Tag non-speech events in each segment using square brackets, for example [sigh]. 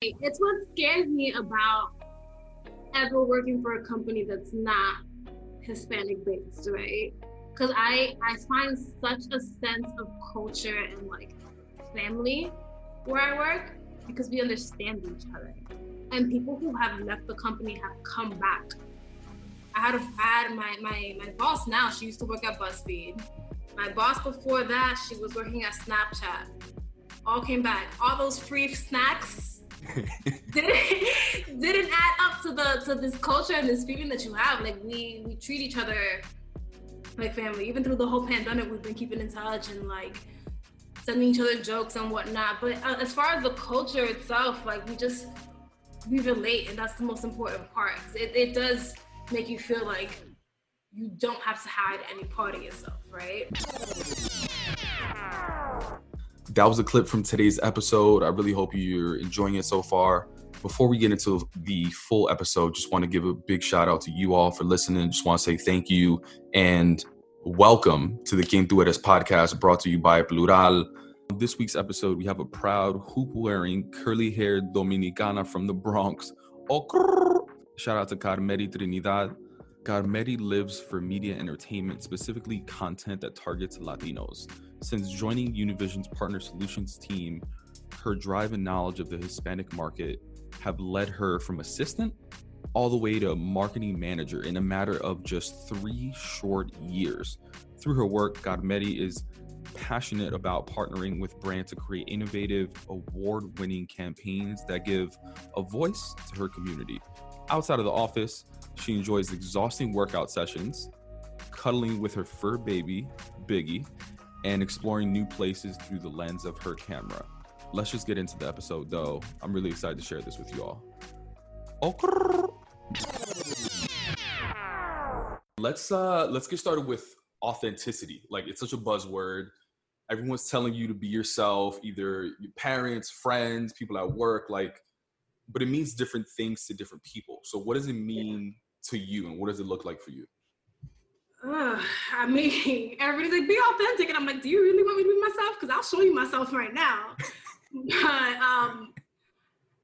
It's what scares me about ever working for a company that's not Hispanic based, right? Because I I find such a sense of culture and like family where I work because we understand each other. And people who have left the company have come back. I had a I had my my my boss now. She used to work at BuzzFeed. My boss before that, she was working at Snapchat. All came back. All those free snacks didn't [laughs] didn't add up to the to this culture and this feeling that you have. Like we we treat each other like family. Even through the whole pandemic, we've been keeping in touch and like sending each other jokes and whatnot. But uh, as far as the culture itself, like we just we relate, and that's the most important part. It, it does make you feel like you don't have to hide any part of yourself, right? That was a clip from today's episode. I really hope you're enjoying it so far. Before we get into the full episode, just want to give a big shout out to you all for listening. Just want to say thank you and welcome to the King Tú podcast brought to you by Plural. This week's episode, we have a proud hoop wearing, curly haired Dominicana from the Bronx. Oh, shout out to Carmery Trinidad. Carmery lives for media entertainment, specifically content that targets Latinos. Since joining Univision's Partner Solutions team, her drive and knowledge of the Hispanic market have led her from assistant all the way to marketing manager in a matter of just three short years. Through her work, Carmery is passionate about partnering with brands to create innovative, award winning campaigns that give a voice to her community. Outside of the office, she enjoys exhausting workout sessions, cuddling with her fur baby, Biggie, and exploring new places through the lens of her camera. Let's just get into the episode though. I'm really excited to share this with you all. Let's uh let's get started with authenticity. Like it's such a buzzword. Everyone's telling you to be yourself, either your parents, friends, people at work, like but it means different things to different people. So what does it mean to you and what does it look like for you? Uh, I mean, [laughs] everybody's like, be authentic. And I'm like, do you really want me to be myself? Because I'll show you myself right now. [laughs] but um,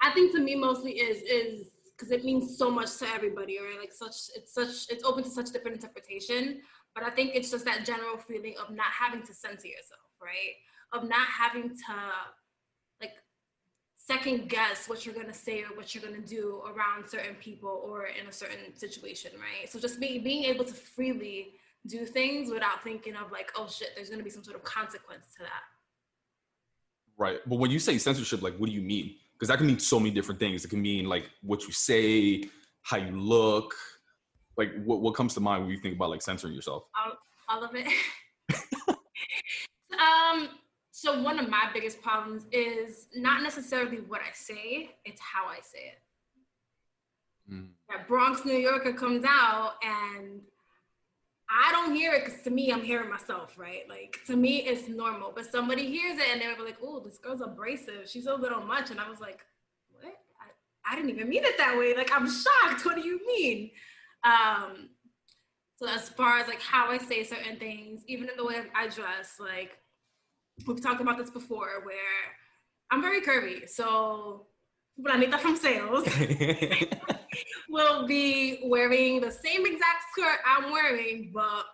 I think to me mostly is is because it means so much to everybody, right? Like such it's such it's open to such different interpretation. But I think it's just that general feeling of not having to censor yourself, right? Of not having to second guess what you're gonna say or what you're gonna do around certain people or in a certain situation, right? So just being being able to freely do things without thinking of like, oh shit, there's gonna be some sort of consequence to that. Right. But when you say censorship, like what do you mean? Because that can mean so many different things. It can mean like what you say, how you look. Like what, what comes to mind when you think about like censoring yourself? All, all of it. [laughs] um so one of my biggest problems is not necessarily what I say, it's how I say it. Mm. That Bronx, New Yorker comes out and I don't hear it because to me, I'm hearing myself, right? Like to me, it's normal. But somebody hears it and they're like, "Oh, this girl's abrasive. She's a little much." And I was like, "What? I, I didn't even mean it that way. Like I'm shocked. What do you mean?" Um, so as far as like how I say certain things, even in the way I dress, like we've talked about this before, where I'm very curvy. So Planita from sales [laughs] will be wearing the same exact skirt I'm wearing, but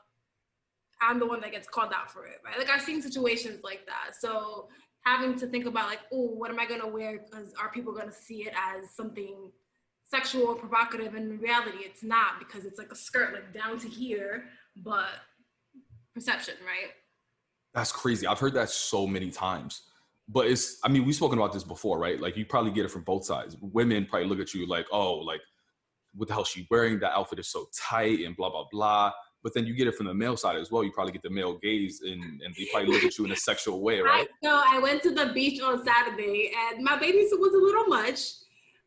I'm the one that gets called out for it, right? Like I've seen situations like that. So having to think about like, oh, what am I gonna wear? Because are people gonna see it as something sexual or provocative? And in reality, it's not because it's like a skirt like down to here, but perception, right? That's crazy. I've heard that so many times. But it's I mean, we've spoken about this before, right? Like you probably get it from both sides. Women probably look at you like, oh, like what the hell she wearing? That outfit is so tight and blah blah blah. But then you get it from the male side as well. You probably get the male gaze and, and they probably look at you in a sexual way, [laughs] right? No, I went to the beach on Saturday and my baby was a little much.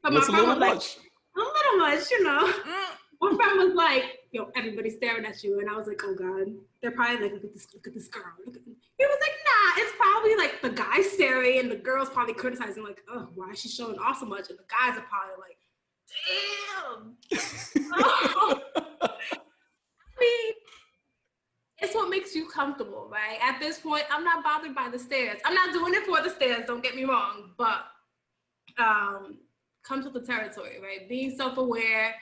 But What's my a little friend was much? like, a little much, you know. Mm. One friend was like, yo, everybody's staring at you. And I was like, oh God. They're probably like, look at this, look at this girl. Look at He was like, nah, it's probably like the guy staring and the girl's probably criticizing, like, oh, why is she showing off so much? And the guys are probably like, damn. oh. [laughs] I mean, it's what makes you comfortable, right? At this point, I'm not bothered by the stares. I'm not doing it for the stares, don't get me wrong, but um, comes with the territory, right? Being self-aware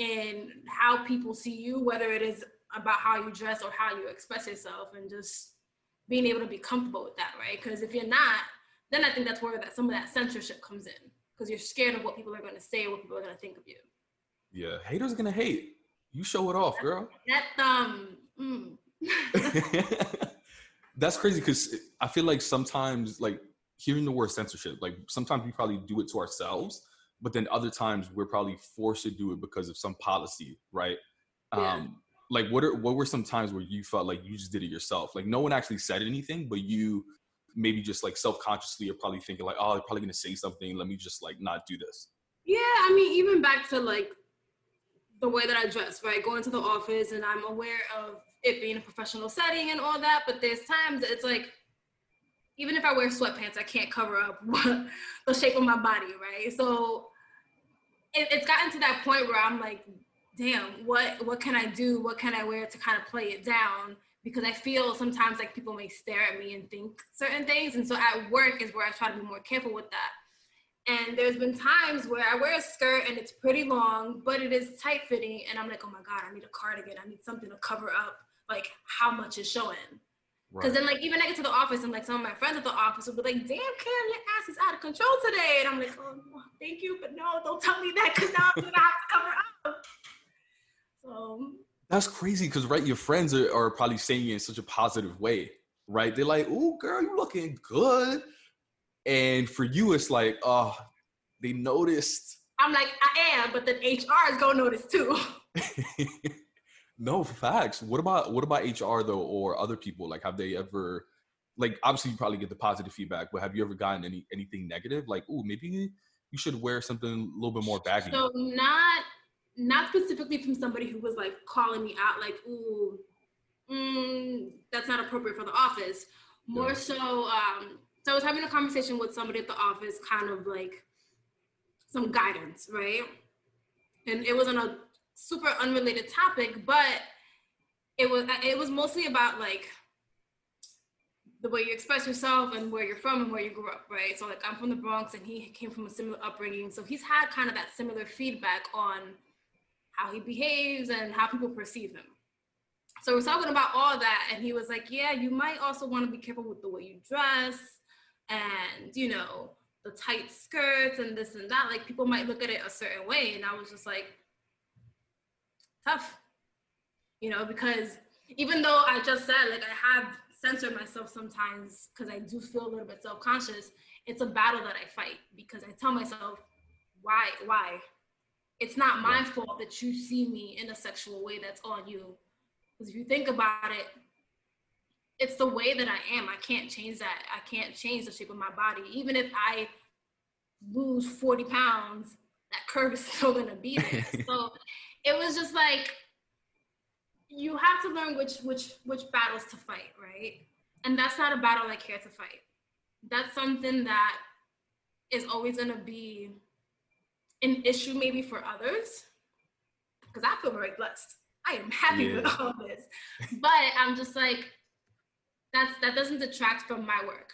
in how people see you, whether it is about how you dress or how you express yourself, and just being able to be comfortable with that, right? Because if you're not, then I think that's where that some of that censorship comes in, because you're scared of what people are going to say, what people are going to think of you. Yeah, haters are gonna hate. You show it off, girl. [laughs] That um. Mm. [laughs] that's crazy because I feel like sometimes, like hearing the word censorship, like sometimes we probably do it to ourselves, but then other times we're probably forced to do it because of some policy, right? Yeah. Um, like what are what were some times where you felt like you just did it yourself? Like no one actually said anything, but you maybe just like self-consciously are probably thinking like, oh, they're probably gonna say something. Let me just like not do this. Yeah, I mean, even back to like the way that I dress, right? Going to the office and I'm aware of it being a professional setting and all that, but there's times it's like even if I wear sweatpants, I can't cover up [laughs] the shape of my body, right? So it, it's gotten to that point where I'm like, damn, what what can I do? What can I wear to kind of play it down? Because I feel sometimes like people may stare at me and think certain things, and so at work is where I try to be more careful with that. And there's been times where I wear a skirt and it's pretty long, but it is tight fitting, and I'm like, oh my god, I need a cardigan. I need something to cover up like how much is showing. Because right. then, like, even I get to the office and like some of my friends at the office will be like, "Damn, Cam, your ass is out of control today," and I'm like, "Oh, thank you, but no, don't tell me that because now I'm gonna have to cover up." So that's crazy because right, your friends are, are probably saying it in such a positive way, right? They're like, "Oh, girl, you looking good," and for you, it's like, "Oh, they noticed." I'm like, I am, but then HR is gonna notice too. [laughs] No facts. What about what about HR though, or other people? Like, have they ever, like, obviously you probably get the positive feedback, but have you ever gotten any anything negative? Like, oh, maybe you should wear something a little bit more baggy. So not not specifically from somebody who was like calling me out, like, ooh, mm, that's not appropriate for the office. More yeah. so, um, so I was having a conversation with somebody at the office, kind of like some guidance, right? And it was on a super unrelated topic, but it was it was mostly about like the way you express yourself and where you're from and where you grew up, right? So like I'm from the Bronx and he came from a similar upbringing. So he's had kind of that similar feedback on how he behaves and how people perceive him. So we're talking about all that and he was like, "Yeah, you might also want to be careful with the way you dress and, you know, the tight skirts and this and that. Like people might look at it a certain way." And I was just like, tough, you know, because even though I just said, like, I have censored myself sometimes because I do feel a little bit self conscious, it's a battle that I fight because I tell myself, why, why? It's not my fault that you see me in a sexual way that's on you. Because if you think about it, it's the way that I am. I can't change that. I can't change the shape of my body. Even if I lose 40 pounds, that curve is [laughs] still gonna be there. [laughs] so it was just like you have to learn which which which battles to fight, right? And that's not a battle I care to fight. That's something that is always gonna be an issue maybe for others. Because I feel very blessed. I am happy yeah. with all this. But I'm just like, that's that doesn't detract from my work.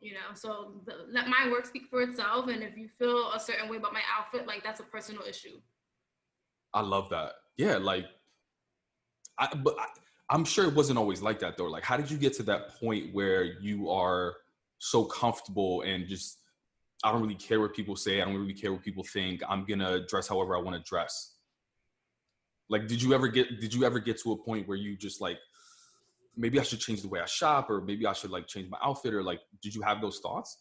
You know, so the, let my work speak for itself. And if you feel a certain way about my outfit, like that's a personal issue. I love that. Yeah, like, I but I, am sure it wasn't always like that though. Like, how did you get to that point where you are so comfortable and just I don't really care what people say. I don't really care what people think. I'm gonna dress however I want to dress. Like, did you ever get? Did you ever get to a point where you just like, maybe I should change the way I shop, or maybe I should like change my outfit, or like, did you have those thoughts?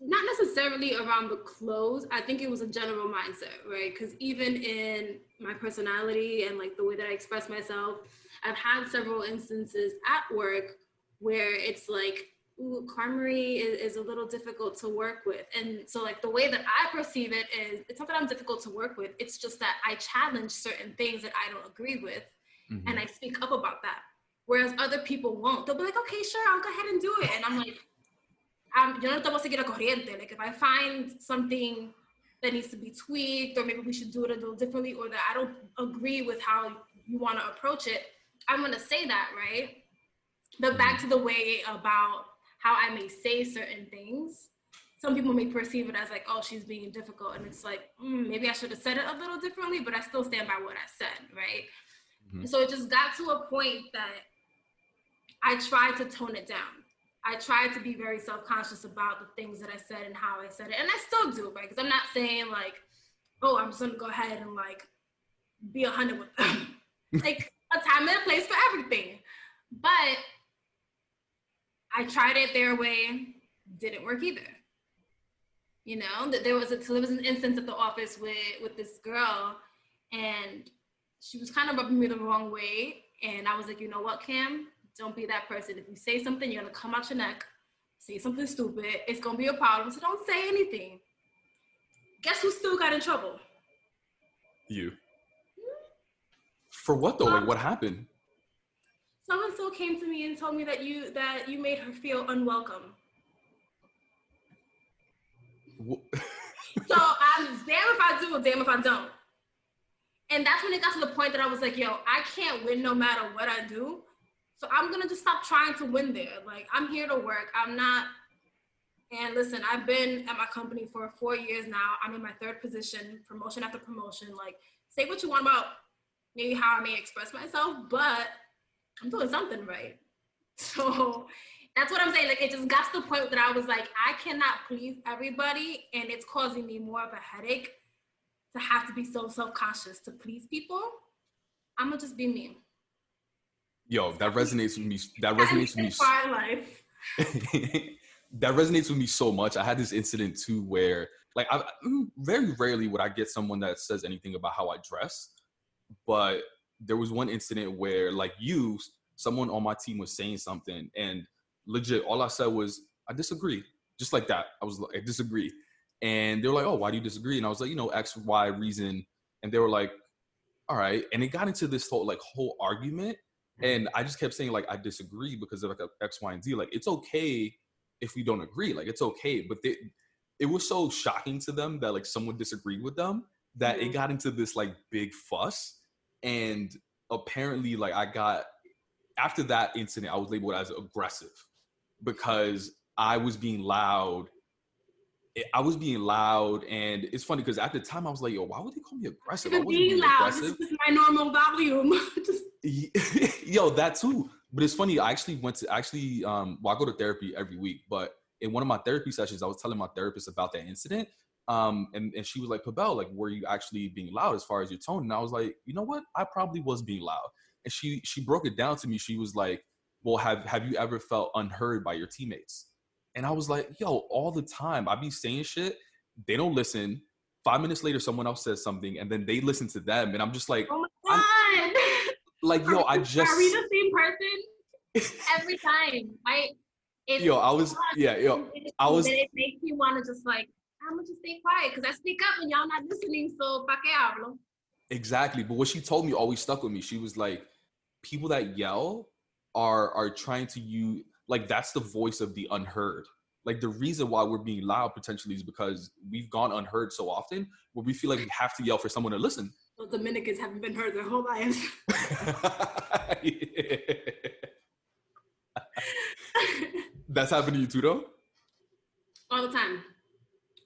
Not necessarily around the clothes. I think it was a general mindset, right? Because even in my personality and like the way that I express myself, I've had several instances at work where it's like, ooh, Carmery is, is a little difficult to work with. And so like the way that I perceive it is it's not that I'm difficult to work with. It's just that I challenge certain things that I don't agree with. Mm-hmm. And I speak up about that. Whereas other people won't. They'll be like, okay, sure, I'll go ahead and do it. And I'm like, um, yo no te voy a seguir corriente. Like if I find something that needs to be tweaked, or maybe we should do it a little differently, or that I don't agree with how you want to approach it, I'm gonna say that, right? But back to the way about how I may say certain things. some people may perceive it as like, oh, she's being difficult. And it's like, mm, maybe I should have said it a little differently, but I still stand by what I said, right? Mm-hmm. So it just got to a point that I tried to tone it down. I tried to be very self conscious about the things that I said and how I said it. And I still do, right? Because I'm not saying like, oh, I'm just gonna go ahead and like be a hundred with them. [laughs] like a time and a place for everything. But I tried it their way, didn't work either. You know, that there was a there was an instance at the office with with this girl, and she was kind of rubbing me the wrong way. And I was like, you know what, Cam, don't be that person. If you say something, you're gonna come out your neck, say something stupid. It's gonna be a problem. So don't say anything. Guess who still got in trouble? You. For what though? Um, like what happened? So and so came to me and told me that you that you made her feel unwelcome. so [laughs] I'm damn if I do, damn if I don't. And that's when it got to the point that I was like, yo, I can't win no matter what I do. So I'm gonna just stop trying to win there. Like I'm here to work. I'm not. And listen, I've been at my company for four years now. I'm in my third position, promotion after promotion. Like, say what you want about maybe how I may express myself, but I'm doing something right. [laughs] So that's what I'm saying. Like, it just got to the point that I was like, I cannot please everybody, and it's causing me more of a headache to have to be so self conscious to please people. I'm gonna just be me. Yo, that resonates with me. That resonates with me. My life. [laughs] that resonates with me so much. I had this incident too where, like, I mm, very rarely would I get someone that says anything about how I dress, but there was one incident where, like, you, someone on my team was saying something, and legit, all I said was, "I disagree," just like that. I was like, "I disagree," and they were like, "Oh, why do you disagree?" And I was like, "You know, X, Y reason," and they were like, "All right," and it got into this whole like whole argument and I just kept saying like I disagree because of like a X, Y, and Z. Like it's okay if we don't agree. Like it's okay. But they, it was so shocking to them that like someone disagreed with them that mm-hmm. it got into this like big fuss. And apparently, like I got after that incident, I was labeled as aggressive because I was being loud. I was being loud, and it's funny because at the time I was like, "Yo, why would they call me aggressive?" I wasn't being loud. Aggressive. This is my normal volume. [laughs] [laughs] Yo, that too. But it's funny. I actually went to actually. Um, well, I go to therapy every week, but in one of my therapy sessions, I was telling my therapist about that incident. Um, and, and she was like, Pabel, like, were you actually being loud as far as your tone? And I was like, you know what? I probably was being loud. And she she broke it down to me. She was like, well, have have you ever felt unheard by your teammates? And I was like, yo, all the time. I be saying shit, they don't listen. Five minutes later, someone else says something, and then they listen to them, and I'm just like, oh my god [laughs] like yo, I just [laughs] are we the same person every [laughs] time? I it, yo, I was yeah, yo, I was. It makes me want to just like I'm gonna just stay quiet because I speak up and y'all not listening, so pa que hablo. Exactly, but what she told me always stuck with me. She was like, people that yell are are trying to use like that's the voice of the unheard. Like the reason why we're being loud potentially is because we've gone unheard so often where we feel like we have to yell for someone to listen. Well, Dominicans haven't been heard their whole lives. [laughs] That's happened to you too, though? All the time.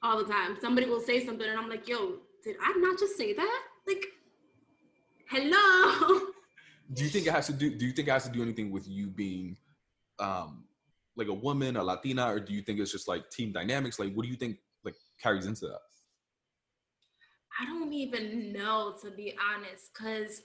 All the time. Somebody will say something, and I'm like, yo, did I not just say that? Like, hello. Do you think it has to do? Do you think it has to do anything with you being, um, like a woman, a Latina, or do you think it's just like team dynamics? Like, what do you think like carries into that? I don't even know to be honest, because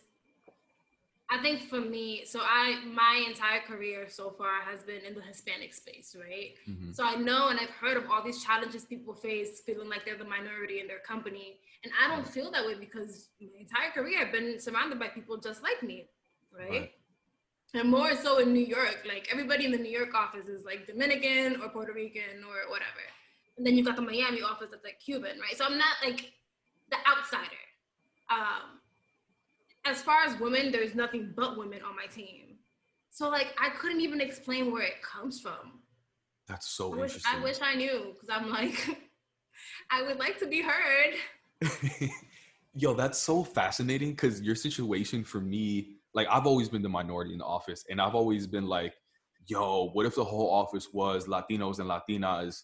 I think for me, so I my entire career so far has been in the Hispanic space, right? Mm-hmm. So I know and I've heard of all these challenges people face feeling like they're the minority in their company. And I don't feel that way because my entire career I've been surrounded by people just like me, right? right. And more so in New York, like everybody in the New York office is like Dominican or Puerto Rican or whatever. And then you've got the Miami office that's like Cuban, right? So I'm not like the outsider. Um, as far as women, there's nothing but women on my team. So like I couldn't even explain where it comes from. That's so I interesting. I wish I knew because I'm like, [laughs] I would like to be heard. [laughs] Yo, that's so fascinating because your situation for me, like I've always been the minority in the office, and I've always been like, yo, what if the whole office was Latinos and Latinas?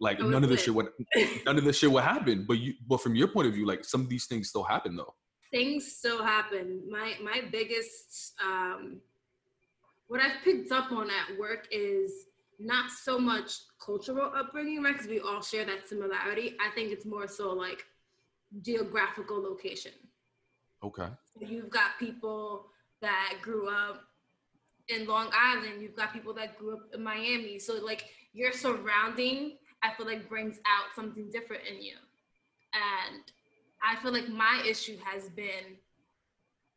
like none of this shit would [laughs] none of this shit would happen. But you but from your point of view, like some of these things still happen though. Things still happen. My my biggest um what I've picked up on at work is not so much cultural upbringing, right? Because we all share that similarity. I think it's more so like geographical location. Okay. You've got people that grew up in Long Island. You've got people that grew up in Miami. So like your surrounding, I feel like brings out something different in you. And I feel like my issue has been,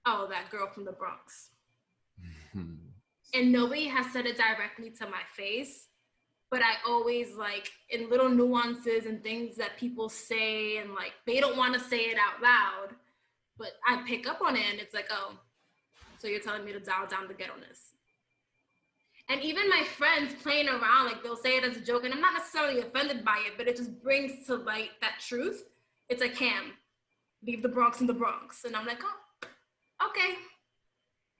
oh, that girl from the Bronx. and nobody has said it directly to my face but I always like in little nuances and things that people say and like they don't want to say it out loud, but I pick up on it and it's like, oh, so you're telling me to dial down the ghetto-ness. And even my friends playing around, like they'll say it as a joke, and I'm not necessarily offended by it, but it just brings to light that truth. It's like, Cam, leave the Bronx in the Bronx. And I'm like, oh, okay.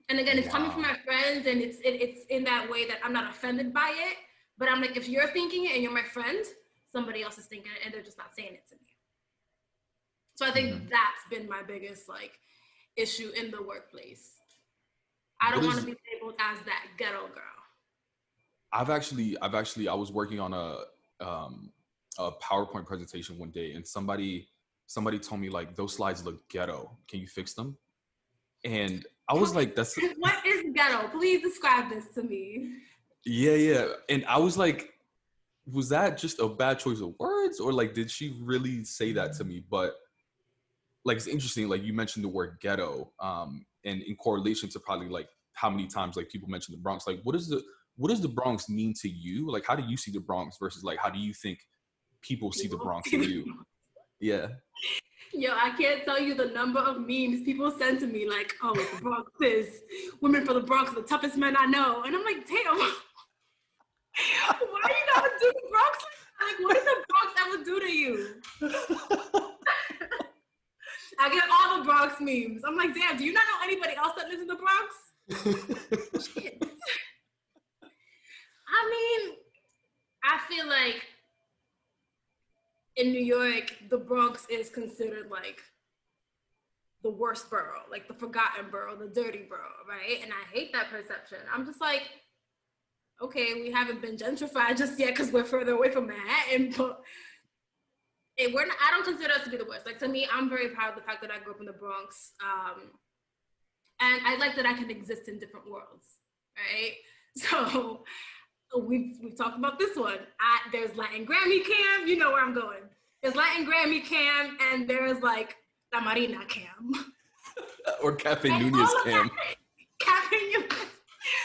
And again, it's wow. coming from my friends, and it's it, it's in that way that I'm not offended by it but I'm like, if you're thinking it and you're my friend, somebody else is thinking it and they're just not saying it to me. So I think mm-hmm. that's been my biggest like issue in the workplace. I don't want to be labeled as that ghetto girl. I've actually, I've actually, I was working on a um, a PowerPoint presentation one day, and somebody somebody told me like those slides look ghetto. Can you fix them? And I was like, that's [laughs] what is ghetto? Please describe this to me. Yeah, yeah. And I was like, was that just a bad choice of words? Or like did she really say that to me? But like it's interesting, like you mentioned the word ghetto, um, and in correlation to probably like how many times like people mention the Bronx. Like what is the what does the Bronx mean to you? Like how do you see the Bronx versus like how do you think people see the Bronx to you? Yeah. Yo, I can't tell you the number of memes people send to me like, oh, the Bronx is women for the Bronx, the toughest men I know. And I'm like, damn. [laughs] Why are you gotta do the Bronx? Like, what did the Bronx ever do to you? [laughs] I get all the Bronx memes. I'm like, damn, do you not know anybody else that lives in the Bronx? [laughs] I mean, I feel like in New York, the Bronx is considered like the worst borough, like the forgotten borough, the dirty borough, right? And I hate that perception. I'm just like, okay, we haven't been gentrified [laughs] just yet because we're further away from Manhattan, but we're not, I don't consider us to be the worst. Like to me, I'm very proud of the fact that I grew up in the Bronx. Um, and I like that I can exist in different worlds, right? [laughs] So we've, we've talked about this one. I, there's Latin Grammy Cam, you know where I'm going. There's Latin Grammy Cam, and there's like La Marina Cam. [laughs] or Cafe Nunez Cam. Cafe Nunez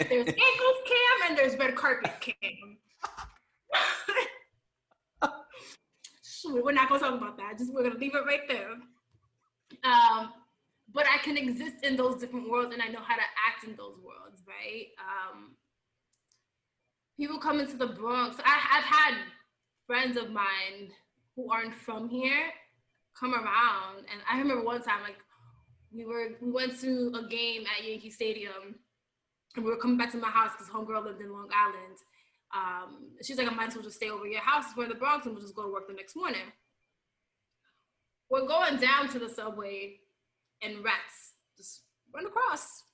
there's [laughs] ankles cam and there's red carpet cam. We're not gonna talk about that. Just we're gonna leave it right there. Um, but I can exist in those different worlds, and I know how to act in those worlds, right? Um, people come into the Bronx. I, I've had friends of mine who aren't from here come around, and I remember one time, like we were we went to a game at Yankee Stadium and we were coming back to my house because homegirl lived in Long Island. Um, she's like, I might as well just stay over your house. We're in the Bronx and we'll just go to work the next morning. We're going down to the subway and rats just run across.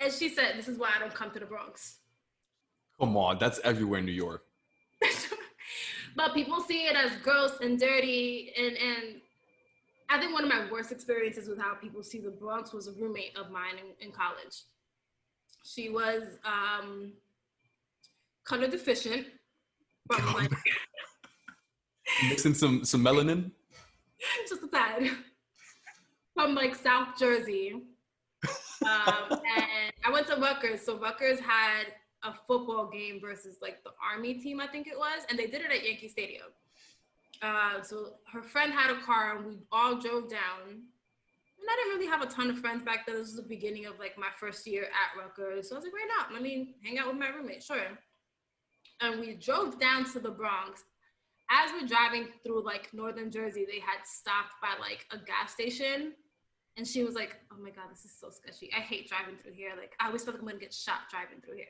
And she said, This is why I don't come to the Bronx. Come on, that's everywhere in New York. [laughs] but people see it as gross and dirty and and I think one of my worst experiences with how people see the Bronx was a roommate of mine in, in college. She was um, color deficient. like, [laughs] Mixing some some melanin. [laughs] Just a tad. From like South Jersey. Um, [laughs] and I went to Rutgers. So Rutgers had a football game versus like the army team, I think it was, and they did it at Yankee Stadium. Uh, so her friend had a car, and we all drove down and I didn't really have a ton of friends back then. This was the beginning of like my first year at Rutgers. So I was like, why not? Let me hang out with my roommate. Sure. And we drove down to the Bronx. As we're driving through like northern Jersey, they had stopped by like a gas station. And she was like, oh my God, this is so sketchy. I hate driving through here. Like, I always feel like I'm gonna get shot driving through here.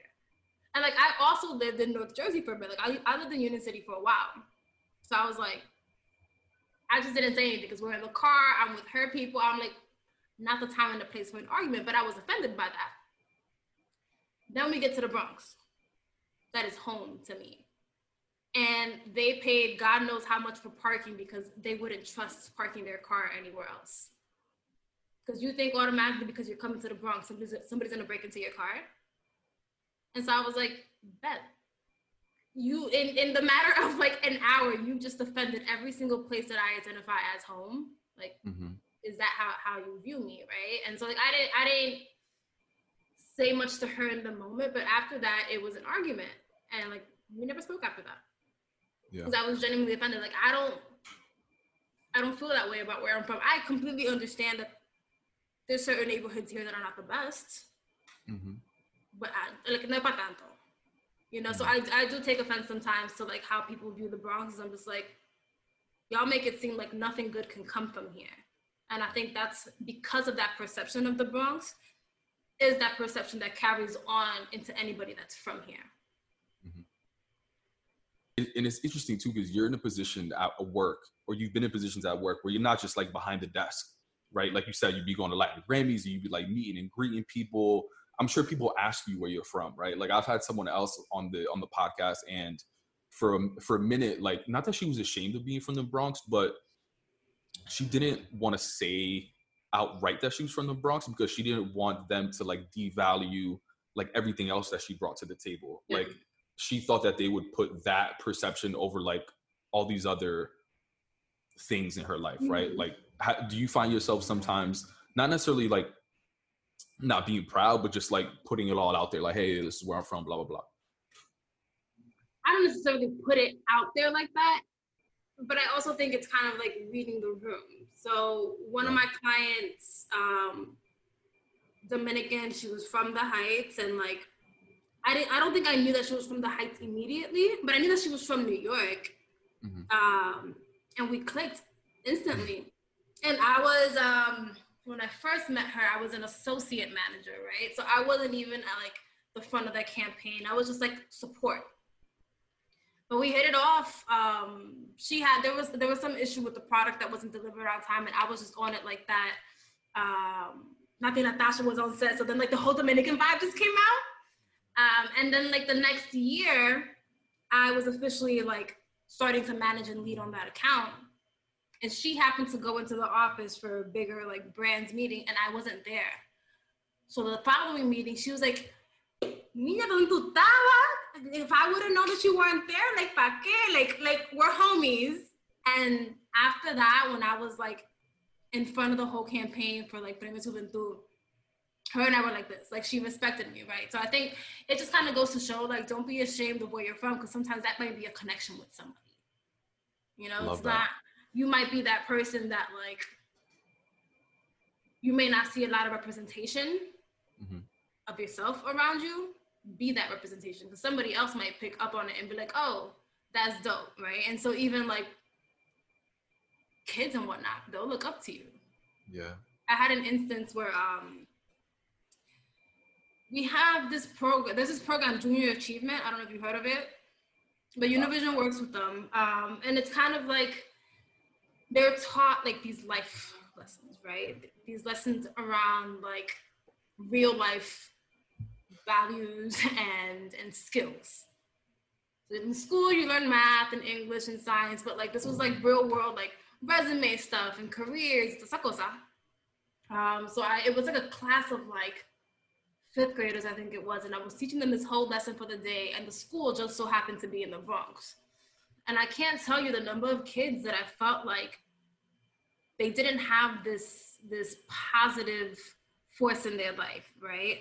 And like, I also lived in North Jersey for a bit. Like, I, I lived in Union City for a while. So I was like, I just didn't say anything because we're in the car. I'm with her people. I'm like, not the time and the place for an argument, but I was offended by that. Then we get to the Bronx. That is home to me. And they paid God knows how much for parking because they wouldn't trust parking their car anywhere else. Because you think automatically because you're coming to the Bronx, somebody's, somebody's gonna break into your car. And so I was like, bet. You in, in the matter of like an hour, you just offended every single place that I identify as home. Like, mm-hmm. is that how, how you view me, right? And so like I didn't I didn't say much to her in the moment, but after that it was an argument. And like we never spoke after that. Yeah. Because I was genuinely offended. Like I don't I don't feel that way about where I'm from. I completely understand that there's certain neighborhoods here that are not the best. Mm-hmm. But I, like no tanto. You know, so mm-hmm. I, I do take offense sometimes to like how people view the Bronx. I'm just like, y'all make it seem like nothing good can come from here. And I think that's because of that perception of the Bronx, is that perception that carries on into anybody that's from here. And, and it's interesting too, because you're in a position at work, or you've been in positions at work where you're not just like behind the desk, right? Like you said, you'd be going to Latin Grammys, you'd be like meeting and greeting people. I'm sure people ask you where you're from, right? Like I've had someone else on the on the podcast, and for a, for a minute, like not that she was ashamed of being from the Bronx, but she didn't want to say outright that she was from the Bronx because she didn't want them to like devalue like everything else that she brought to the table. Yeah. Like she thought that they would put that perception over like all these other things in her life, mm-hmm. right? Like, how, do you find yourself sometimes not necessarily like not being proud, but just like putting it all out there, like, hey, this is where I'm from, blah blah blah. I don't necessarily put it out there like that, but I also think it's kind of like reading the room. So one of my clients, um, Dominican, she was from the Heights, and like I didn't, I don't think I knew that she was from the Heights immediately, but I knew that she was from New York, mm-hmm. um, and we clicked instantly. And I was um, when I first met her, I was an associate manager, right? So I wasn't even at like the front of that campaign. I was just like support but we hit it off. Um, she had there was there was some issue with the product that wasn't delivered on time, and I was just on it like that. Um, not that Natasha was on set, so then like the whole Dominican vibe just came out. Um, and then like the next year, I was officially like starting to manage and lead on that account. And she happened to go into the office for a bigger like brands meeting, and I wasn't there. So the following meeting, she was like, "Niña, ¿dónde tú estabas?" if I would have known that you weren't there, like, pa qué? Like, like we're homies. And after that, when I was like in front of the whole campaign for like Premio Juventud, her and I were like this. Like she respected me, right? So I think it just kind of goes to show, like, don't be ashamed of where you're from, because sometimes that might be a connection with somebody. You know, Love it's that. not. You might be that person that like you may not see a lot of representation mm-hmm. of yourself around you, be that representation because somebody else might pick up on it and be like, oh, that's dope, right? And so even like kids and whatnot, they'll look up to you. Yeah. I had an instance where um we have this program. There's this program, Junior Achievement. I don't know if you've heard of it, but Univision works with them, um, and it's kind of like they're taught like these life lessons, right? These lessons around like real life values and and skills. So in school, you learn math and English and science, but like this was like real world, like resume stuff and careers. Um, so I, it was like a class of like fifth graders, I think it was, and I was teaching them this whole lesson for the day, and the school just so happened to be in the Bronx. And I can't tell you the number of kids that I felt like they didn't have this this positive force in their life, right?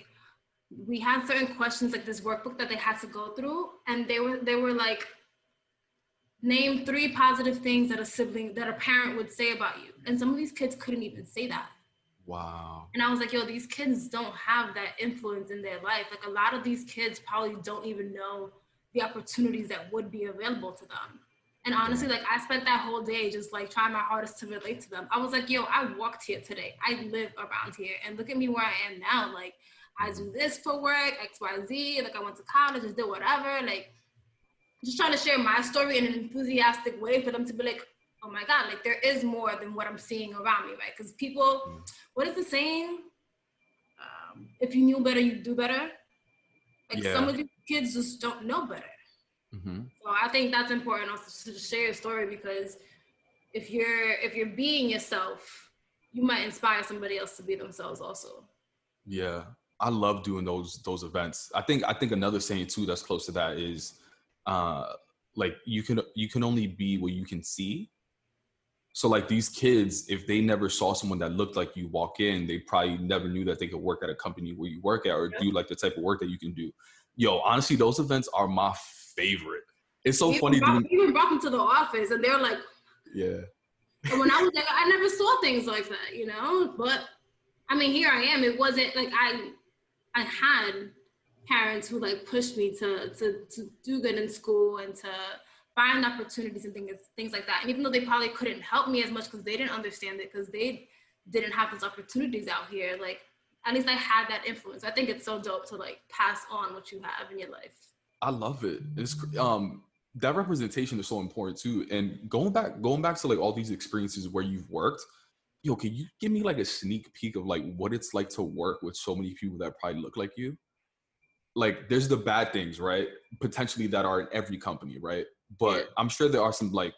we had certain questions like this workbook that they had to go through and they were they were like name three positive things that a sibling that a parent would say about you and some of these kids couldn't even say that wow. And i was like yo these kids don't have that influence in their life. Like a lot of these kids probably don't even know the opportunities that would be available to them. And honestly like i spent that whole day just like trying my hardest to relate to them. I was like yo i walked here today. I live around here. And look at me where i am now. Like I do mm-hmm. this for work, X, Y, Z. Like I went to college, just did whatever. Like just trying to share my story in an enthusiastic way for them to be like, oh my God, like there is more than what I'm seeing around me, right? Because people, mm. what is the saying? Um, if you knew better, you'd do better. Like yeah. some of these kids just don't know better. Mm-hmm. So I think that's important also to share your story because if you're if you're being yourself, you might inspire somebody else to be themselves also. Yeah, I love doing those those events. I think I think another saying too that's close to that is, uh, like you can you can only be what you can see. So like these kids, if they never saw someone that looked like you walk in, they probably never knew that they could work at a company where you work at or yeah. do like the type of work that you can do. Yo, honestly, those events are my favorite. It's so even funny. Brought, even brought them to the office, and they're like, "Yeah." And when I was like, I never saw things like that, you know. But I mean, here I am. It wasn't like I, I had parents who like pushed me to to to do good in school and to find opportunities and things things like that. And even though they probably couldn't help me as much because they didn't understand it because they didn't have those opportunities out here, like at least I had that influence. I think it's so dope to like pass on what you have in your life. I love it. It's um that representation is so important too. And going back, going back to like all these experiences where you've worked, yo, can you give me like a sneak peek of like what it's like to work with so many people that probably look like you? Like, there's the bad things, right? Potentially that are in every company, right? But I'm sure there are some like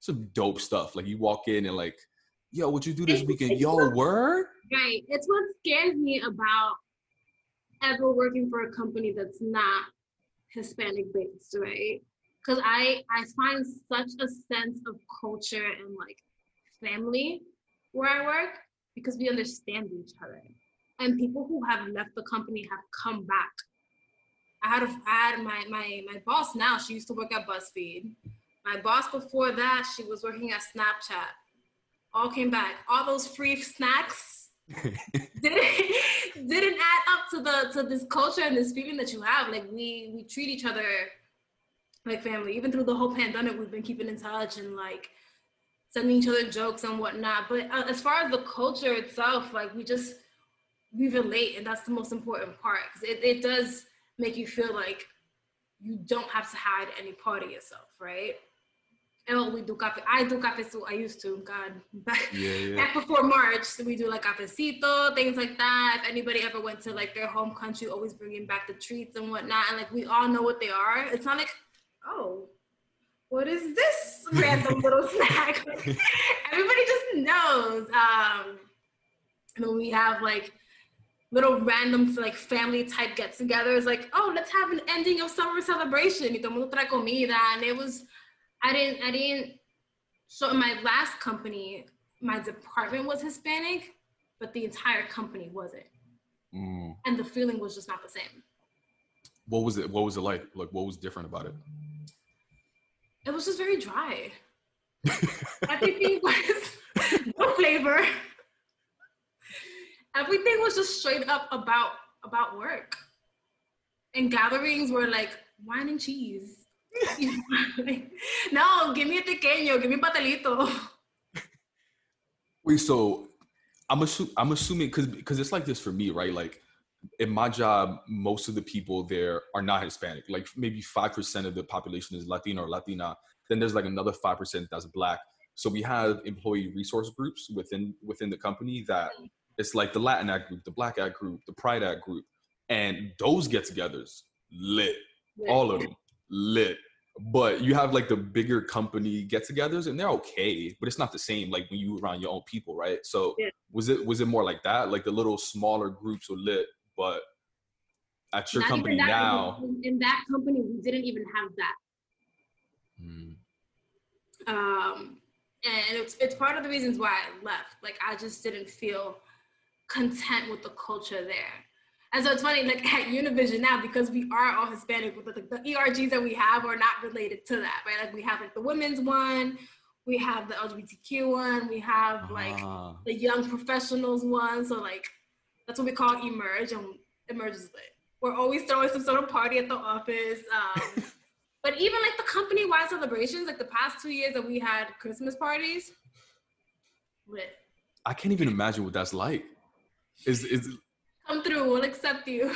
some dope stuff. Like you walk in and like, yo, what you do this weekend? Yo, word? Right. It's what scares me about ever working for a company that's not Hispanic based, right? Because I I find such a sense of culture and like family where I work because we understand each other. And people who have left the company have come back I had a, I had my my my boss now. She used to work at BuzzFeed. My boss before that, she was working at Snapchat. All came back. All those free snacks [laughs] didn't didn't add up to the to this culture and this feeling that you have. Like we we treat each other like family. Even through the whole pandemic, we've been keeping in touch and like sending each other jokes and whatnot. But uh, as far as the culture itself, like we just we relate, and that's the most important part because it, it does make you feel like you don't have to hide any part of yourself, right? And we do cafe. I do cafecito. I used to. God, [laughs] back, yeah, yeah. back before March, so we do like cafecito, things like that. If anybody ever went to like their home country, always bringing back the treats and whatnot. And like we all know what they are. It's not like, oh, what is this random [laughs] little snack? [laughs] everybody just knows. Um, and then we have like little random like family type get togethers like oh let's have an ending of summer celebration. Y todo mundo trae comida and it was i didn't i didn't so in my last company my department was hispanic but the entire company wasn't. Mm. and the feeling was just not the same. What was it what was it like? Like what was different about it? It was just very dry. [laughs] Everything was [laughs] no flavor everything was just straight up about about work. And gatherings were like wine and cheese. [laughs] no, give me a pequeño, give me a pastelito. Wait, so I'm assuming I'm assuming because because it's like this for me, right? Like in my job, most of the people there are not Hispanic. Like maybe five percent of the population is Latino or Latina. Then there's like another five percent that's Black. So we have employee resource groups within within the company that it's like the Latin Act group, the Black Act group, the Pride Act group, and those get-togethers lit, yeah. all of them lit. But you have like the bigger company get-togethers, and they're okay, but it's not the same like when you around your own people, right? So yeah. was it was it more like that? Like the little smaller groups were lit, but at your not company that, now, in that company, we didn't even have that. Hmm. Um, and it's it's part of the reasons why I left. Like I just didn't feel content with the culture there. And so it's funny, like at Univision now, because we are all Hispanic, the, the, the ERGs that we have are not related to that, right? Like we have like the women's one, we have the LGBTQ one, we have like uh. the young professionals one. So like that's what we call emerge, and emerge is lit. We're always throwing some sort of party at the office. Um, [laughs] but even like the company-wide celebrations, like the past two years that we had Christmas parties, lit. I can't even imagine what that's like. Is is come through? We'll accept you.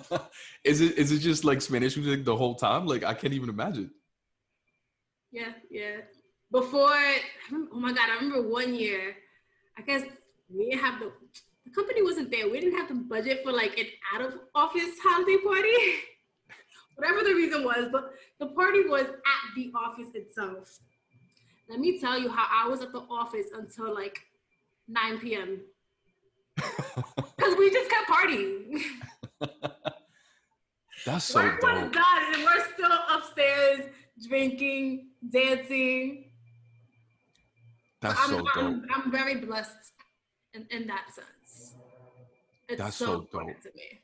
[laughs] is it is it just like Spanish music the whole time? Like I can't even imagine. Yeah, yeah. Before, oh my god, I remember one year. I guess we didn't have the the company wasn't there. We didn't have the budget for like an out of office holiday party. [laughs] Whatever the reason was, but the party was at the office itself. Let me tell you how I was at the office until like 9 p.m. Because we just kept partying. [laughs] That's so Work dope. Done, and we're still upstairs drinking, dancing. That's so I'm, dope. I'm, I'm, very blessed in, in that sense. It's That's so, so dope. To me.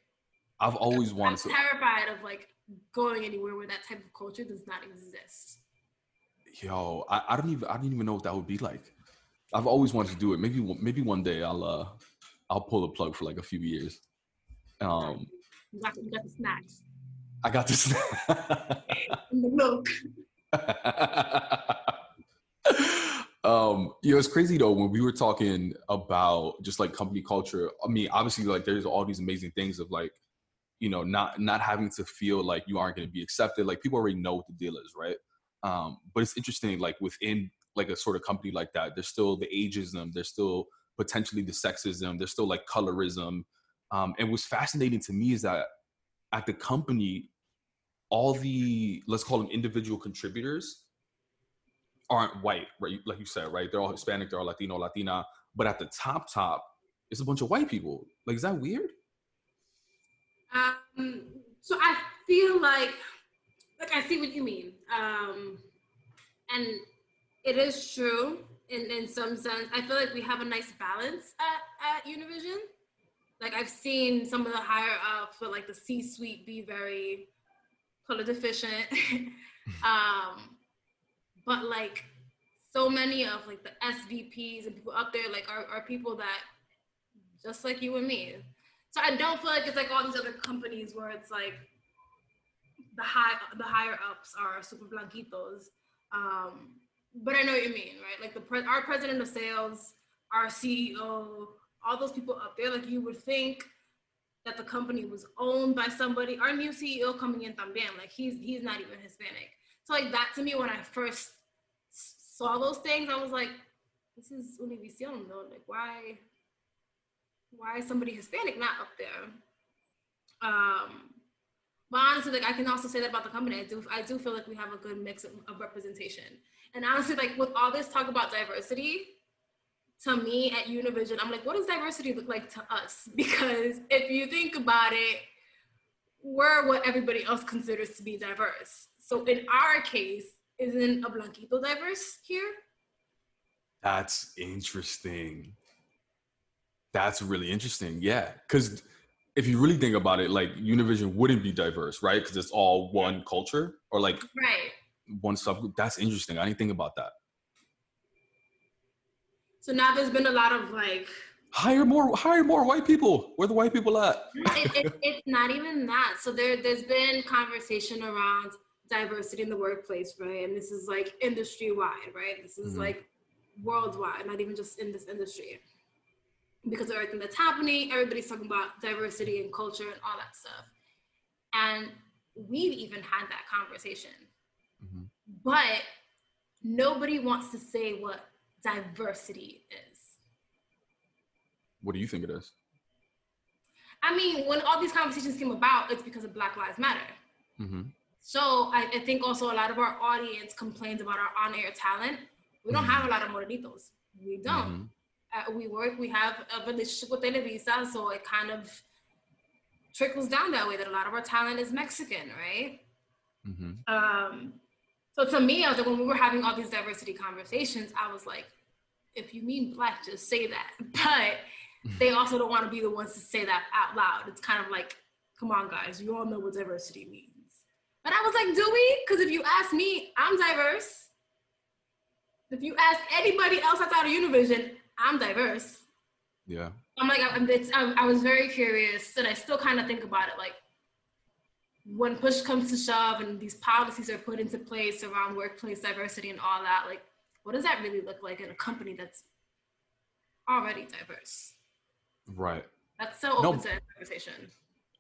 I've always wanted to. I'm to. terrified of like going anywhere where that type of culture does not exist. Yo, I, I don't even I don't even know what that would be like. I've always wanted to do it. Maybe maybe one day I'll uh I'll pull the plug for like a few years. Um, you got, you got the snacks. I got the snacks. [laughs] the milk. [laughs] um, you know, it's crazy though when we were talking about just like company culture. I mean, obviously, like there's all these amazing things of like, you know, not not having to feel like you aren't going to be accepted. Like people already know what the deal is, right? Um, but it's interesting, like within like a sort of company like that, there's still the ageism, there's still potentially the sexism, there's still like colorism. Um, and what's fascinating to me is that at the company, all the let's call them individual contributors aren't white, right? Like you said, right? They're all Hispanic, they're all Latino, Latina. But at the top, top, it's a bunch of white people. Like, is that weird? Um, so I feel like, like I see what you mean. Um, and it is true in, in some sense. I feel like we have a nice balance at, at Univision. Like I've seen some of the higher ups, but like the C-suite be very color deficient. [laughs] um, but like so many of like the SVPs and people up there like are, are people that just like you and me. So I don't feel like it's like all these other companies where it's like the high the higher ups are super blanquitos. Um, but I know what you mean, right? Like the pre- our president of sales, our CEO, all those people up there, like you would think that the company was owned by somebody. Our new CEO coming in también, like he's he's not even Hispanic. So like that to me, when I first saw those things, I was like, this is Univision though. Like why why is somebody Hispanic not up there? Um, but honestly, like I can also say that about the company. I do I do feel like we have a good mix of, of representation. And honestly, like with all this talk about diversity, to me at Univision, I'm like, what does diversity look like to us? [laughs] Because if you think about it, we're what everybody else considers to be diverse. So in our case, isn't a blanquito diverse here? That's interesting. That's really interesting. Yeah, because if you really think about it, like Univision wouldn't be diverse, right? Because it's all one culture, or like right one subgroup. That's interesting. I didn't think about that. So now there's been a lot of like hire more hire more white people. Where the white people at? it, it, it's not even that. So there there's been conversation around diversity in the workplace, right? And this is like industry wide, right? This is mm-hmm. like worldwide, not even just in this industry. Because of everything that's happening, everybody's talking about diversity and culture and all that stuff. And we've even had that conversation. But nobody wants to say what diversity is. What do you think it is? I mean, when all these conversations came about, it's because of Black Lives Matter. Mm-hmm. So I, I, think also a lot of our audience complains about our on-air talent. We don't mm-hmm. have a lot of morenitos. We don't. Mm-hmm. Uh, we work. We have a relationship with Televisa, so it kind of trickles down that way. That a lot of our talent is Mexican, right? Mm-hmm. Um, so to me, I was like, when we were having all these diversity conversations, I was like, if you mean black, just say that. [laughs] But they also don't want to be the ones to say that out loud. It's kind of like, come on, guys, you all know what diversity means. But I was like, do we? Because if you ask me, I'm diverse. If you ask anybody else outside of Univision, I'm diverse. Yeah. I'm like, I'm, I, I was very curious, and I still kind of think about it like, when push comes to shove and these policies are put into place around workplace diversity and all that, like, what does that really look like in a company that's already diverse? Right. That's so open no, to conversation.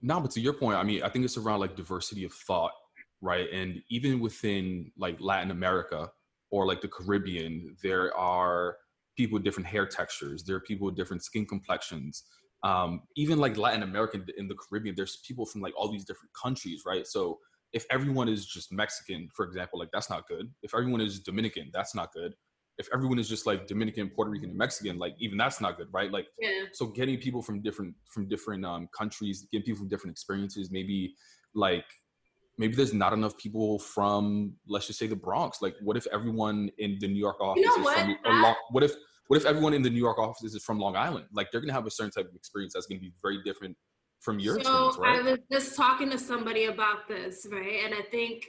No, but to your point, I mean, I think it's around like diversity of thought, right? And even within like Latin America or like the Caribbean, there are people with different hair textures. There are people with different skin complexions. Um, even like Latin America in the Caribbean, there's people from like all these different countries, right? So if everyone is just Mexican, for example, like that's not good. If everyone is Dominican, that's not good. If everyone is just like Dominican, Puerto Rican, and Mexican, like even that's not good, right? Like, yeah. so getting people from different from different um, countries, getting people from different experiences, maybe like maybe there's not enough people from let's just say the Bronx. Like, what if everyone in the New York office you know is what? from what if what if everyone in the New York office is from Long Island? Like, they're gonna have a certain type of experience that's gonna be very different from your so experience, right? I was just talking to somebody about this, right? And I think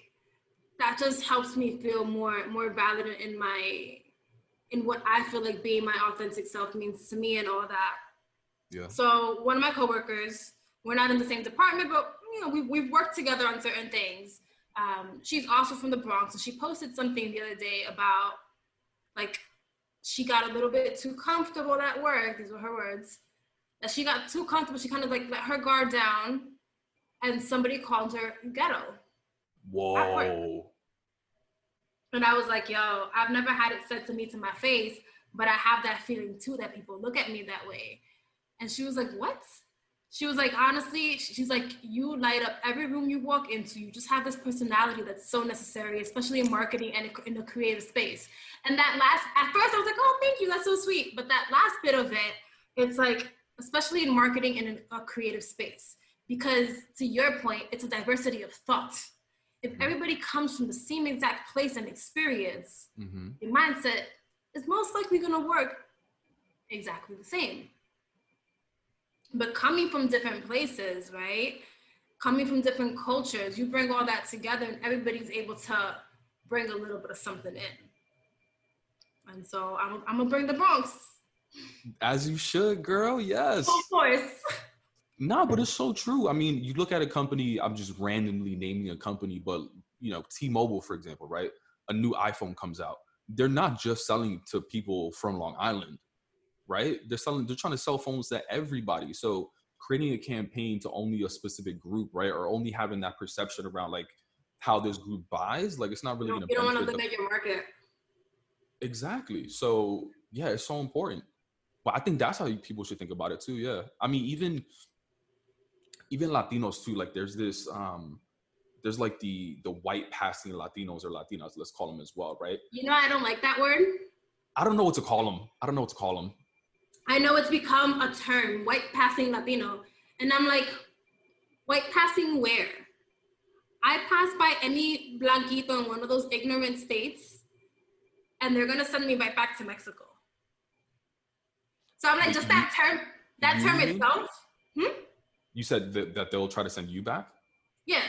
that just helps me feel more more valid in my in what I feel like being my authentic self means to me and all that. Yeah. So one of my coworkers, we're not in the same department, but you know, we've we've worked together on certain things. Um, she's also from the Bronx, and she posted something the other day about like she got a little bit too comfortable at work. These were her words that she got too comfortable. She kind of like let her guard down, and somebody called her ghetto. Whoa. And I was like, yo, I've never had it said to me to my face, but I have that feeling too that people look at me that way. And she was like, what? She was like, honestly, she's like, you light up every room you walk into. You just have this personality that's so necessary, especially in marketing and in the creative space. And that last, at first I was like, oh, thank you, that's so sweet. But that last bit of it, it's like, especially in marketing and in a creative space, because to your point, it's a diversity of thought. If Mm-hmm. everybody comes from the same exact place and experience, hmm your mindset is most likely going to work exactly the same. But coming from different places, right? Coming from different cultures, you bring all that together and everybody's able to bring a little bit of something in. And so I'm, I'm gonna bring the Bronx, As you should, girl. Yes. of course. No, but it's so true. I mean, you look at a company, I'm just randomly naming a company, but you know, T-Mobile, for example, right? A new iPhone comes out. They're not just selling to people from Long Island, right? They're selling, they're trying to sell phones to everybody. So creating a campaign to only a specific group, right? Or only having that perception around like how this group buys, like it's not really You gonna don't want to limit your market. Exactly. So yeah, it's so important. But I think that's how people should think about it too. Yeah. I mean, even even Latinos too. Like there's this um there's like the the white passing Latinos or Latinas, let's call them as well, right? You know, I don't like that word. I don't know what to call them. I don't know what to call them. I know it's become a term, white passing Latino. And I'm like, white passing where? I pass by any blanquito in one of those ignorant states, and they're gonna send me right back to Mexico. So I'm like, just that term, that term Really? itself, hmm? You said that, that they'll try to send you back? yeah,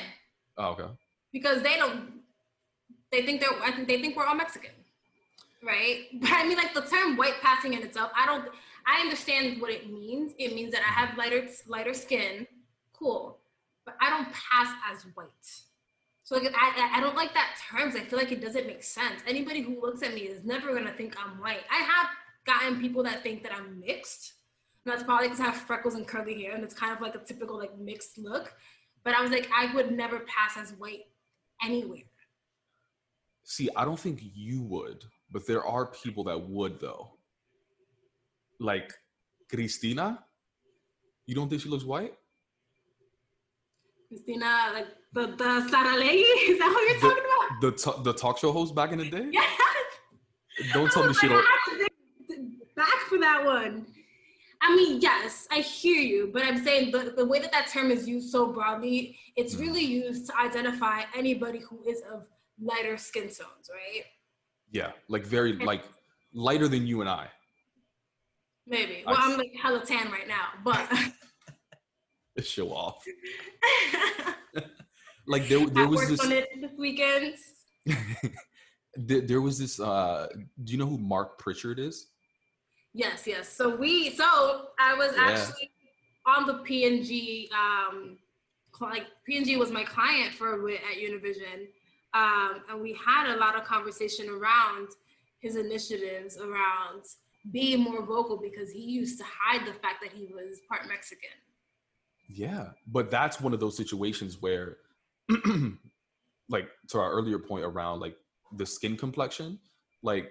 Oh, okay. because they don't, they think they're, I think they think we're all Mexican, right? But I mean, like the term white passing in itself, I don't, I understand what it means. It means that I have lighter, lighter skin, cool, but I don't pass as white. So like, I, I- don't like that terms. I feel like it doesn't make sense. Anybody who looks at me is never gonna think I'm white. I have gotten people that think that I'm mixed. And that's probably because I have freckles and curly hair, and it's kind of like a typical like mixed look. But I was like, I would never pass as white anywhere. See, I don't think you would, but there are people that would though. Like Cristina? You don't think she looks white? Cristina, like the the Saralegui, [laughs] is that what you're talking about? The t- the talk show host back in the day? Yeah. Don't tell I me she don't. Have to think back for that one. I mean, yes, I hear you, but I'm saying the, the way that that term is used so broadly, it's Mm. really used to identify anybody who is of lighter skin tones, right? Yeah, like very like lighter than you and I. Maybe. Well, I- I'm like hella tan right now, but [laughs] Show off. [laughs] [laughs] Like there, there I was this. on it this weekend. there, there was this. uh Do you know who Marc Pritchard is? Yes, yes. So we, so I was Yeah. actually on the P&G. Um, like P&G was my client for a bit at Univision, um, and we had a lot of conversation around his initiatives around being more vocal because he used to hide the fact that he was part Mexican. Yeah, but that's one of those situations where, [clears throat] like, to our earlier point around like the skin complexion, like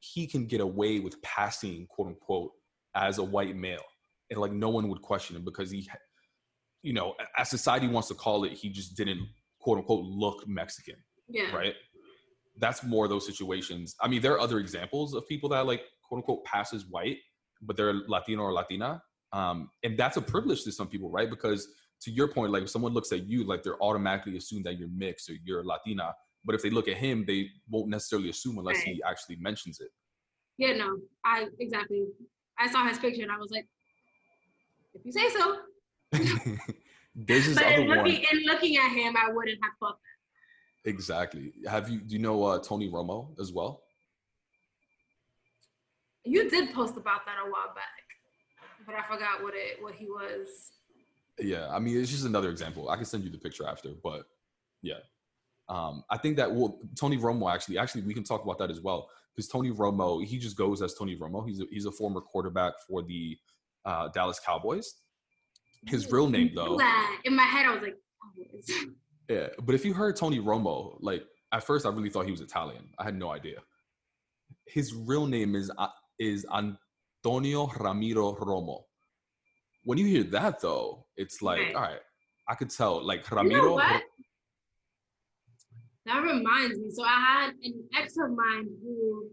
he can get away with passing quote unquote as a white male, and like no one would question him because he, you know, as society wants to call it, he just didn't quote unquote look Mexican. Yeah. Right. That's more those situations. I mean, there are other examples of people that like quote unquote passes white, but they're Latino or Latina. Um, and that's a privilege to some people, right? Because to your point, like if someone looks at you, like they're automatically assume that you're mixed or you're Latina. But if they look at him, they won't necessarily assume unless Right. he actually mentions it. Yeah, no, I exactly. I saw his picture and I was like, if you say so. [laughs] There's this [laughs] But other in one. in looking at him, I wouldn't have thought Exactly. Have you do you know uh, Tony Romo as well? You did post about that a while back, but I forgot what it what he was. Yeah, I mean it's just another example. I can send you the picture after, but yeah. Um, I think that well, Tony Romo actually, actually, we can talk about that as well because Tony Romo, he just goes as Tony Romo. He's a, he's a former quarterback for the uh, Dallas Cowboys. His real name, though, In my head, I was like, oh, yeah. But if you heard Tony Romo, like at first, I really thought he was Italian. I had no idea. His real name is uh, is Antonio Ramiro Romo. When you hear that, though, it's like, Right. all right, I could tell. Like you Ramiro, know what? That reminds me. So I had an ex of mine who,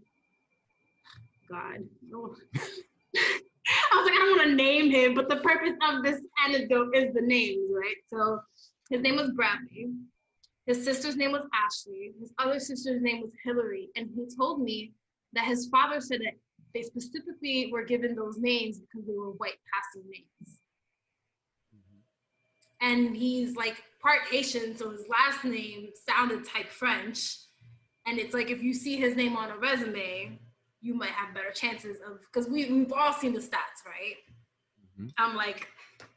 God. I [laughs] was like, I don't want to name him, but the purpose of this anecdote is the names, right? So his name was Bradley. His sister's name was Ashley. His other sister's name was Hillary. And he told me that his father said that they specifically were given those names because they were white passing names. And he's like part Haitian, so his last name sounded type French. And it's like if you see his name on a resume, you might have better chances of because we, we've all seen the stats, right? Mhm. I'm like,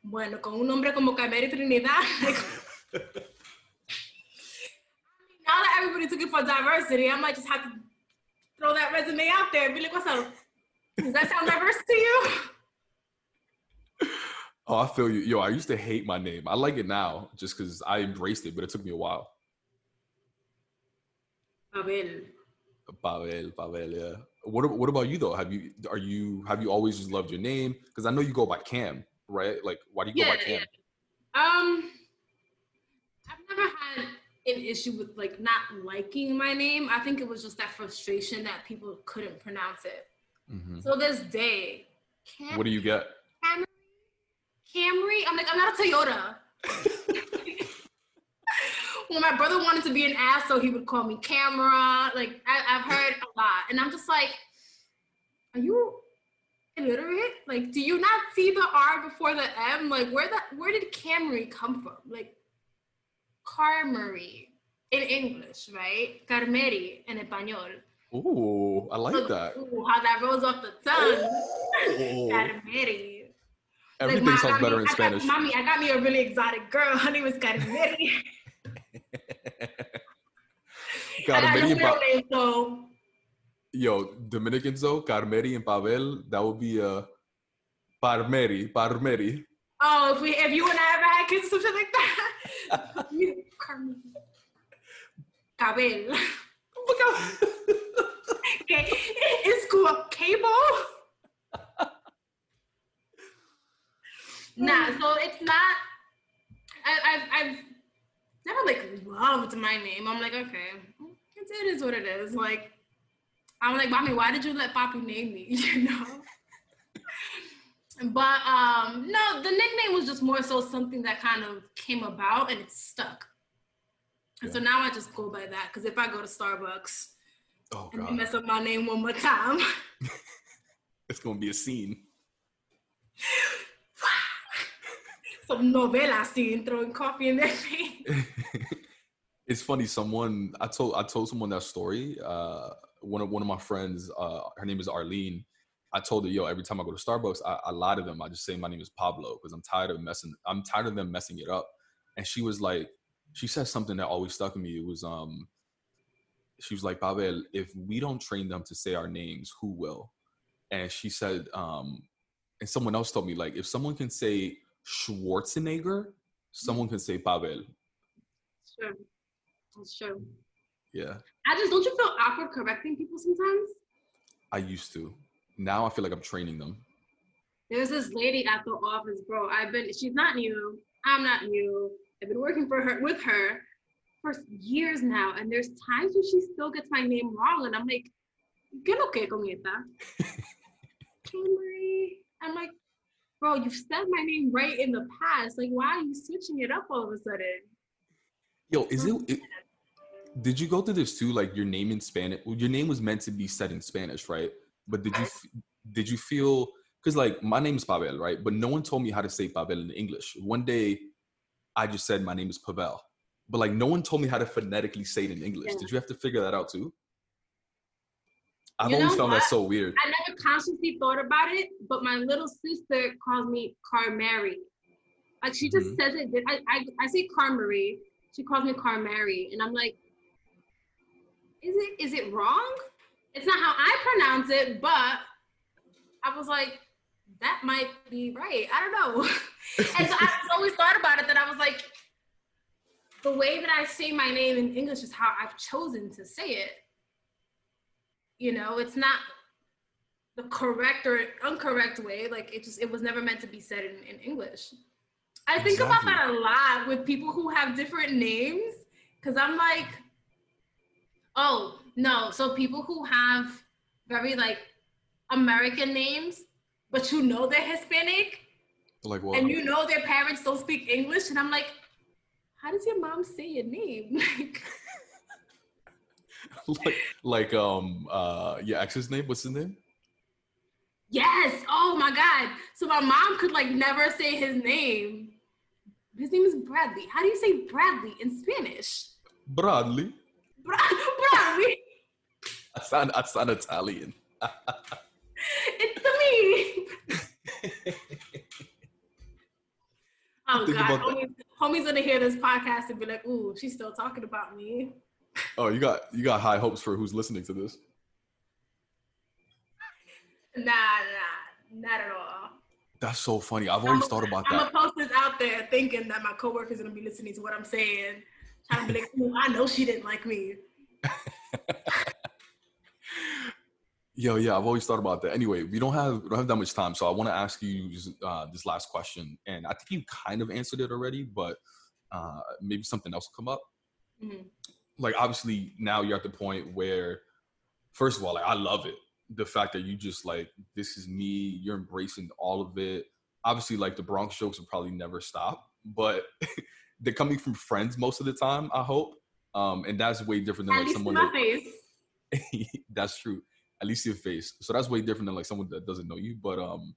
bueno, con un nombre como Carmery Trinidad, [laughs] like now that everybody took it for diversity, I might just have to throw that resume out there and be like, what's up? Does that sound diverse to you? [laughs] Oh, I feel you. Yo, I used to hate my name. I like it now just because I embraced it, but it took me a while. Abel. Pavel, Pavel, yeah. What What about you though? Have you are you have you always just loved your name? Because I know you go by Cam, right? Like, why do you go by Cam? Um, I've never had an issue with like not liking my name. I think it was just that frustration that people couldn't pronounce it. Mhm. So this day, What do you get? Camry, Camry. I'm like, I'm not a Toyota. [laughs] when my brother wanted to be an ass, so he would call me camera. Like I, I've heard a lot, and I'm just like, are you illiterate? Like, do you not see the R before the M? Like, where the where did Camry come from? Like, Carmery in English, right? Carmeri in español. Ooh, I like Look, that. ooh, how that rolls off the tongue. [laughs] Everything Like, sounds better mean, in Spanish. Mommy, I got me a really exotic girl. [laughs] Her name is Carmeri. Got [laughs] I got a Carmeri and name, so Yo, Dominicans though, Carmeri and Pavel, that would be uh Parmeri, Parmeri. oh, if we if you and I ever had kids or something like that, you Carmeri. Cabel. Look how Okay, it's cool. Cable. nah, so it's not. I, I've I've never like loved my name. I'm like, okay, it's, it is what it is. Like, I'm like, mommy, why did you let Poppy name me? [laughs] You know. But um, no, the nickname was just more so something that kind of came about and it stuck. And so now I just go by that because if I go to Starbucks Oh and they mess up my name one more time, [laughs] it's gonna be a scene. [laughs] some novela scene throwing coffee in their face. [laughs] it's funny. Someone I told I told someone that story. Uh, one of one of my friends, uh, her name is Arlene. I told her, yo, every time I go to Starbucks, I, I lie to them. I just say my name is Pablo because I'm tired of messing. I'm tired of them messing it up. And she was like, she said something that always stuck with me. It was um, she was like, Pavel, if we don't train them to say our names, who will? And she said, um, and someone else told me like, if someone can say Schwarzenegger, someone can say Pavel. Sure. That's true. Yeah. I just don't you feel awkward correcting people sometimes? I used to. Now I feel like I'm training them. There's this lady at the office, bro. I've been she's not new. I'm not new. I've been working for her with her for years now. And there's times when she still gets my name wrong. And I'm like, ¿Qué lo que con esta? [laughs] I'm like, bro, you've said my name right in the past. Like, why are you switching it up all of a sudden? Yo, is it, it did you go through this too? Like your name in Spanish, well, your name was meant to be said in Spanish, right? But did you did you feel because like my name is Pavel, right? But no one told me how to say Pavel in English. One day, I just said my name is Pavel, but like no one told me how to phonetically say it in English. Yeah. Did you have to figure that out too? I've you always found what? that so weird. I never consciously thought about it, but my little sister calls me Carmary. Like she just mm-hmm. says it. I, I I say Carmary. She calls me Carmary, and I'm like, is it is it wrong? It's not how I pronounce it, but I was like, that might be right. I don't know. [laughs] and so I always thought about it that I was like, the way that I say my name in English is how I've chosen to say it. You know, it's not the correct or incorrect way. Like it just it was never meant to be said in, in English. I think exactly. about that a lot with people who have different names. Cause I'm like, Oh, no. So people who have very like American names, but you know they're Hispanic. Like what? And you know their parents don't speak English. And I'm like, how does your mom say your name? [laughs] like, [laughs] like, like um uh your ex's name? What's his name? Yes. Oh my God. So my mom could like never say his name. His name is Bradley. How do you say Bradley in Spanish? Bradley. [laughs] Bradley. I sound I sound Italian. it's me. oh God, homie's gonna hear this podcast and be like, "Ooh, she's still talking about me." [laughs] Oh, you got you got high hopes for who's listening to this. Nah, nah, not at all. That's so funny. I've always I'm thought about I'm that. I'm gonna post this out there thinking that my coworkers are gonna be listening to what I'm saying trying to be like, I know she didn't like me. [laughs] Yo, yeah, I've always thought about that. Anyway, we don't have we don't have that much time, so I want to ask you uh, this last question, and I think you kind of answered it already, but uh, maybe something else will come up. Mm-hmm. Like, obviously, now you're at the point where, first of all, like I love it, the fact that you just like this is me, you're embracing all of it. Obviously, like the Bronx jokes will probably never stop, but [laughs] they're coming from friends most of the time. I hope, um, and that's way different than At like someone. My that, face. [laughs] that's true. At least your face. So that's way different than like someone that doesn't know you. But um,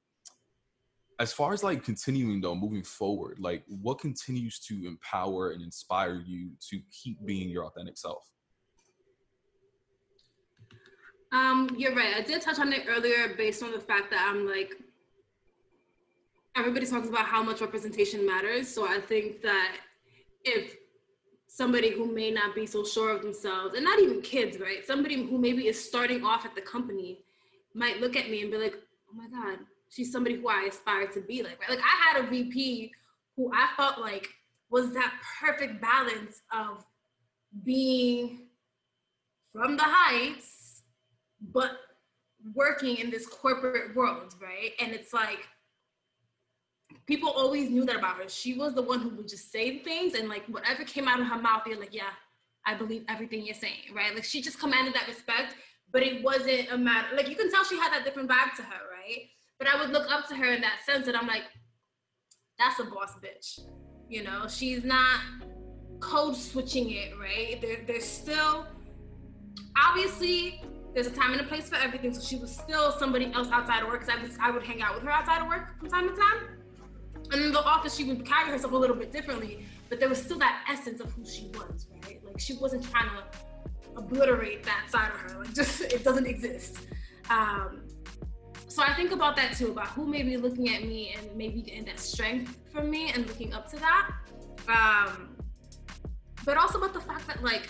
as far as like continuing though, moving forward, like what continues to empower and inspire you to keep being your authentic self? Um, you're right. I did touch on it earlier based on the fact that I'm like everybody talks about how much representation matters. So I think that if somebody who may not be so sure of themselves, and not even kids, right? Somebody who maybe is starting off at the company might look at me and be like, oh my God, she's somebody who I aspire to be like, right? Like I had a VP who I felt like was that perfect balance of being from the heights, but working in this corporate world, right? And it's like people always knew that about her. She was the one who would just say things and like whatever came out of her mouth, you're like, yeah, I believe everything you're saying, right? Like she just commanded that respect, but it wasn't a matter. Like you can tell she had that different vibe to her, right? But I would look up to her in that sense, and I'm like, that's a boss bitch. You know, she's not code switching it, right? There, there's still obviously there's a time and a place for everything. So she was still somebody else outside of work because I, was, I would hang out with her outside of work from time to time. And in the office, she would carry herself a little bit differently, but there was still that essence of who she was, right? Like she wasn't trying to obliterate that side of her. Like just it doesn't exist. Um, so I think about that too, about who may be looking at me and maybe getting that strength from me and looking up to that. Um, but also about the fact that like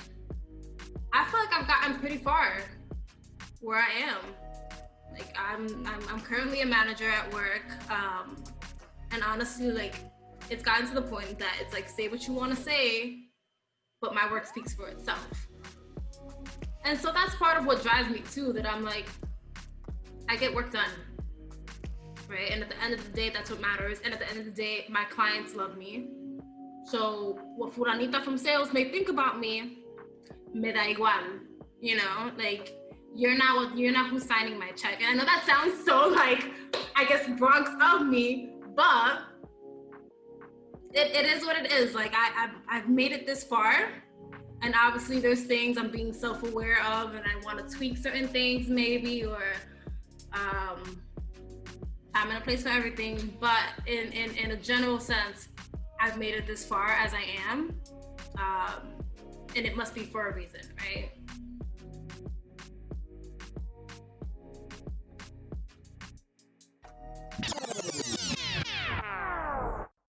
I feel like I've gotten pretty far where I am. Like I'm I'm, I'm currently a manager at work. Um, And honestly, like it's gotten to the point that it's like say what you want to say, but my work speaks for itself. And so that's part of what drives me too. That I'm like, I get work done, right? And at the end of the day, that's what matters. And at the end of the day, my clients love me. So what Fulanita from sales may think about me, me da igual. You know, like you're not you're not who's signing my check. And I know that sounds so like, I guess Bronx of me, but it, it is what it is. Like I, I've, I've made it this far. And obviously there's things I'm being self-aware of and I want to tweak certain things maybe or um, I'm in a place for everything. But in, in, in a general sense, I've made it this far as I am. Um, and it must be for a reason, right?